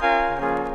Música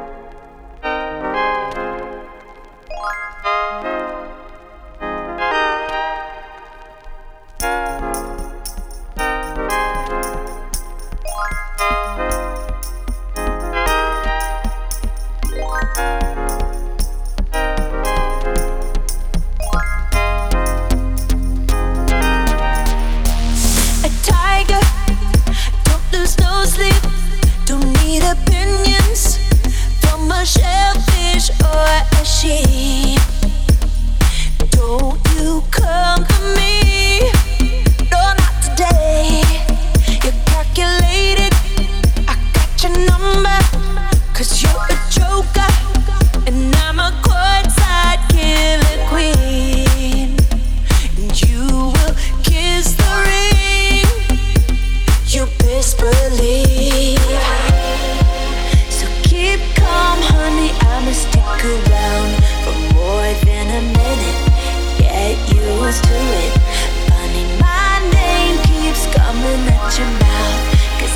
Funny, my name keeps coming your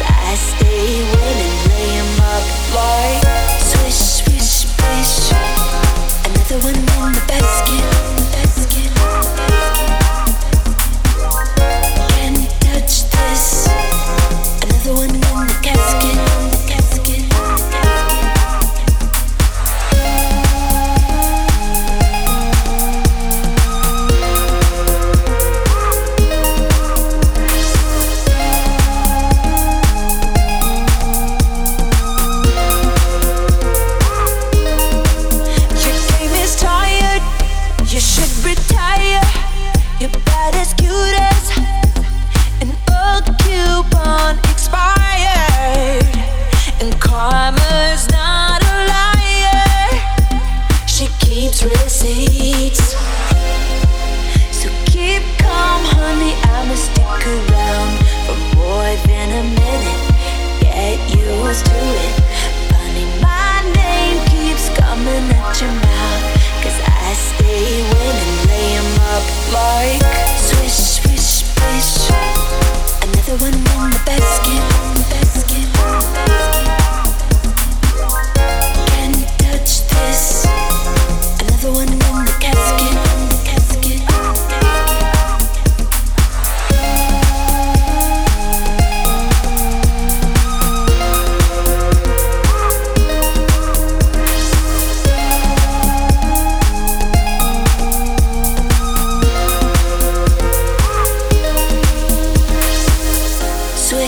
I stay promise stick around for more than a minute. Get used to it. Funny, my name keeps coming at your mouth, cause I stay winning.